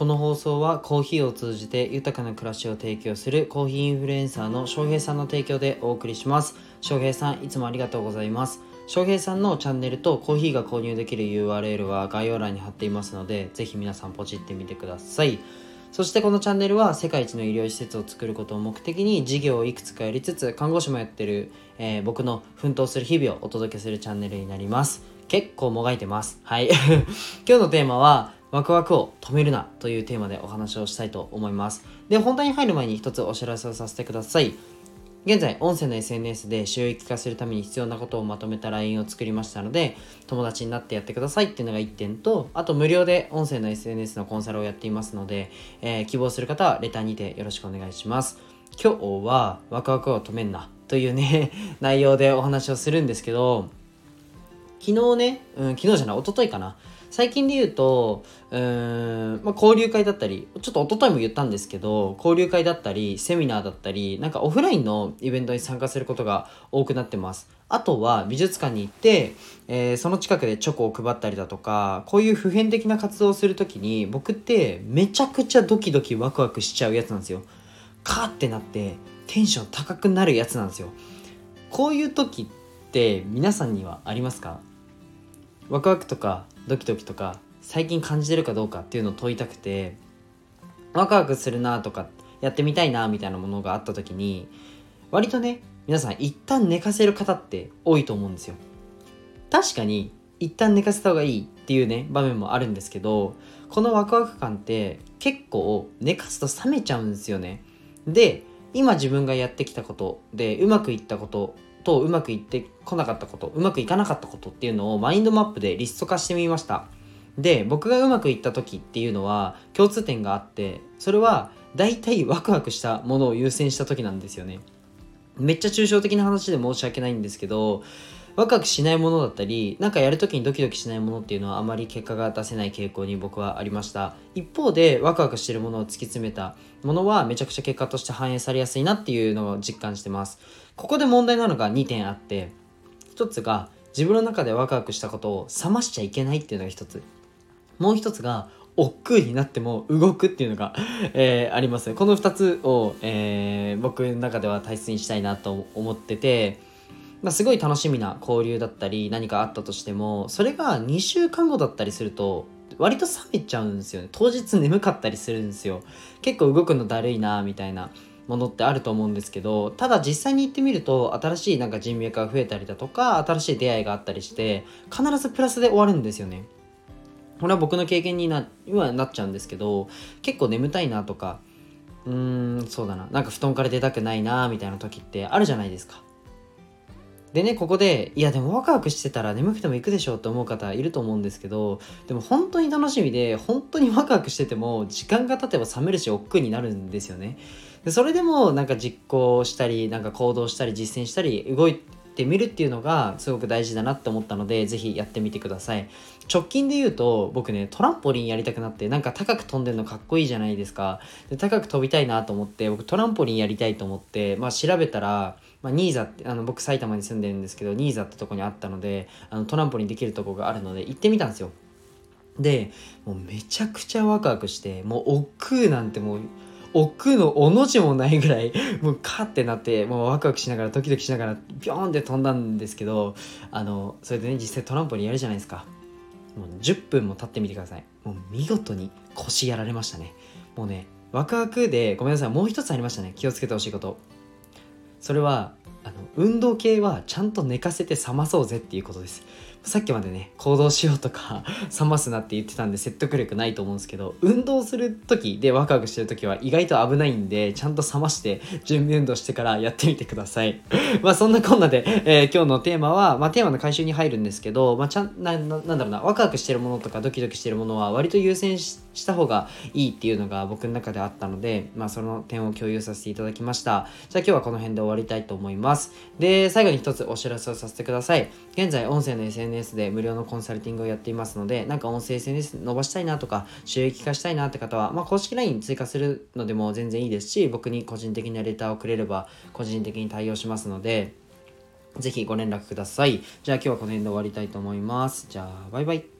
この放送はコーヒーを通じて豊かな暮らしを提供するコーヒーインフルエンサーの翔平さんの提供でお送りします。翔平さんいつもありがとうございます。翔平さんのチャンネルとコーヒーが購入できる URL は概要欄に貼っていますのでぜひ皆さんポチってみてください。そしてこのチャンネルは世界一の医療施設を作ることを目的に事業をいくつかやりつつ看護師もやってる、えー、僕の奮闘する日々をお届けするチャンネルになります。結構もがいてます。はい。今日のテーマはワクワクを止めるなというテーマでお話をしたいと思いますで本題に入る前に一つお知らせをさせてください現在、音声の SNS で収益化するために必要なことをまとめた LINE を作りましたので、友達になってやってくださいっていうのが1点と、あと無料で音声の SNS のコンサルをやっていますので、えー、希望する方はレターにてよろしくお願いします。今日はワクワクを止めんなというね、内容でお話をするんですけど、昨日ね、うん、昨日じゃない、一昨日かな。最近で言うと、うーん、まあ、交流会だったり、ちょっと一昨日も言ったんですけど、交流会だったり、セミナーだったり、なんかオフラインのイベントに参加することが多くなってます。あとは美術館に行って、えー、その近くでチョコを配ったりだとか、こういう普遍的な活動をするときに、僕ってめちゃくちゃドキドキワクワクしちゃうやつなんですよ。カーってなってテンション高くなるやつなんですよ。こういう時って皆さんにはありますか？ワクワクとかドキドキとか最近感じてるかどうかっていうのを問いたくてワクワクするなとかやってみたいなみたいなものがあった時に割とね皆さん一旦寝かせる方って多いと思うんですよ。確かに一旦寝かせた方がいいっていうね場面もあるんですけどこのワクワク感って結構寝かすと冷めちゃうんですよね。で今自分がやってきたことでうまくいったこととうまくいってこなかったことうまくいかなかったことっていうのをマインドマップでリスト化してみました。で僕がうまくいった時っていうのは共通点があってそれは大体ワクワクしたものを優先した時なんですよね。めっちゃ抽象的な話で申し訳ないんですけどワクワクしないものだったりなんかやるときにドキドキしないものっていうのはあまり結果が出せない傾向に僕はありました。一方でワクワクしてるものを突き詰めたものはめちゃくちゃ結果として反映されやすいなっていうのを実感してます。ここで問題なのが2点あって1つが自分の中でワクワクしたことを冷ましちゃいけないっていうのが1つ。もう1つが億劫になっても動くっていうのが えー、あります。この2つを、えー、僕の中では大切にしたいなと思っててま、すごい楽しみな交流だったり何かあったとしてもそれが2週間後だったりすると割と冷めちゃうんですよね。当日眠かったりするんですよ。結構動くのだるいなみたいなものってあると思うんですけどただ実際に行ってみると新しいなんか人脈が増えたりだとか新しい出会いがあったりして必ずプラスで終わるんですよね。これは僕の経験になはなっちゃうんですけど結構眠たいなとかうーんそうだな。なんか布団から出たくないなみたいな時ってあるじゃないですか。でねここでいやでもワクワクしてたら眠くても行くでしょうって思う方いると思うんですけどでも本当に楽しみで本当にワクワクしてても時間が経てば冷めるし億劫になるんですよね。でそれでもなんか実行したりなんか行動したり実践したり動いてみるっていうのがすごく大事だなって思ったので是非やってみてください。直近で言うと僕ねトランポリンやりたくなってなんか高く飛んでるのかっこいいじゃないですか。で高く飛びたいなと思って僕トランポリンやりたいと思ってまあ調べたらまあ、ニーザってあの僕埼玉に住んでるんですけどニーザってとこにあったのであのトランポリンできるとこがあるので行ってみたんですよ。でもうめちゃくちゃワクワクしてもう億劫なんてもう億劫のおの字もないぐらい もうカッてなってもうワクワクしながらドキドキしながらビョーンって飛んだんですけどあのそれでね実際トランポリンやるじゃないですか。もう10分も経ってみてください。もう見事に腰やられましたね。もうねワクワクでごめんなさいもう一つありましたね。気をつけてほしいこと。それはあの運動系はちゃんと寝かせて冷まそうぜっていうことです。さっきまでね行動しようとか 冷ますなって言ってたんで説得力ないと思うんですけど運動する時でワクワクしてる時は意外と危ないんでちゃんと冷まして準備運動してからやってみてください。まあそんなこんなで、えー、今日のテーマは、まあ、テーマの回収に入るんですけど、まあ、ちゃんななんだろうなワクワクしてるものとかドキドキしてるものは割と優先した方がいいっていうのが僕の中であったので、まあ、その点を共有させていただきました。じゃあ今日はこの辺で終わりたいと思います。で最後に一つお知らせをさせてください。現在音声の SNS SNS で無料のコンサルティングをやっていますので、なんか音声 SNS 伸ばしたいなとか、収益化したいなって方は、まあ、公式 LINE 追加するのでも全然いいですし、僕に個人的なレターをくれれば、個人的に対応しますので、ぜひご連絡ください。じゃあ今日はこの辺で終わりたいと思います。じゃあ、バイバイ。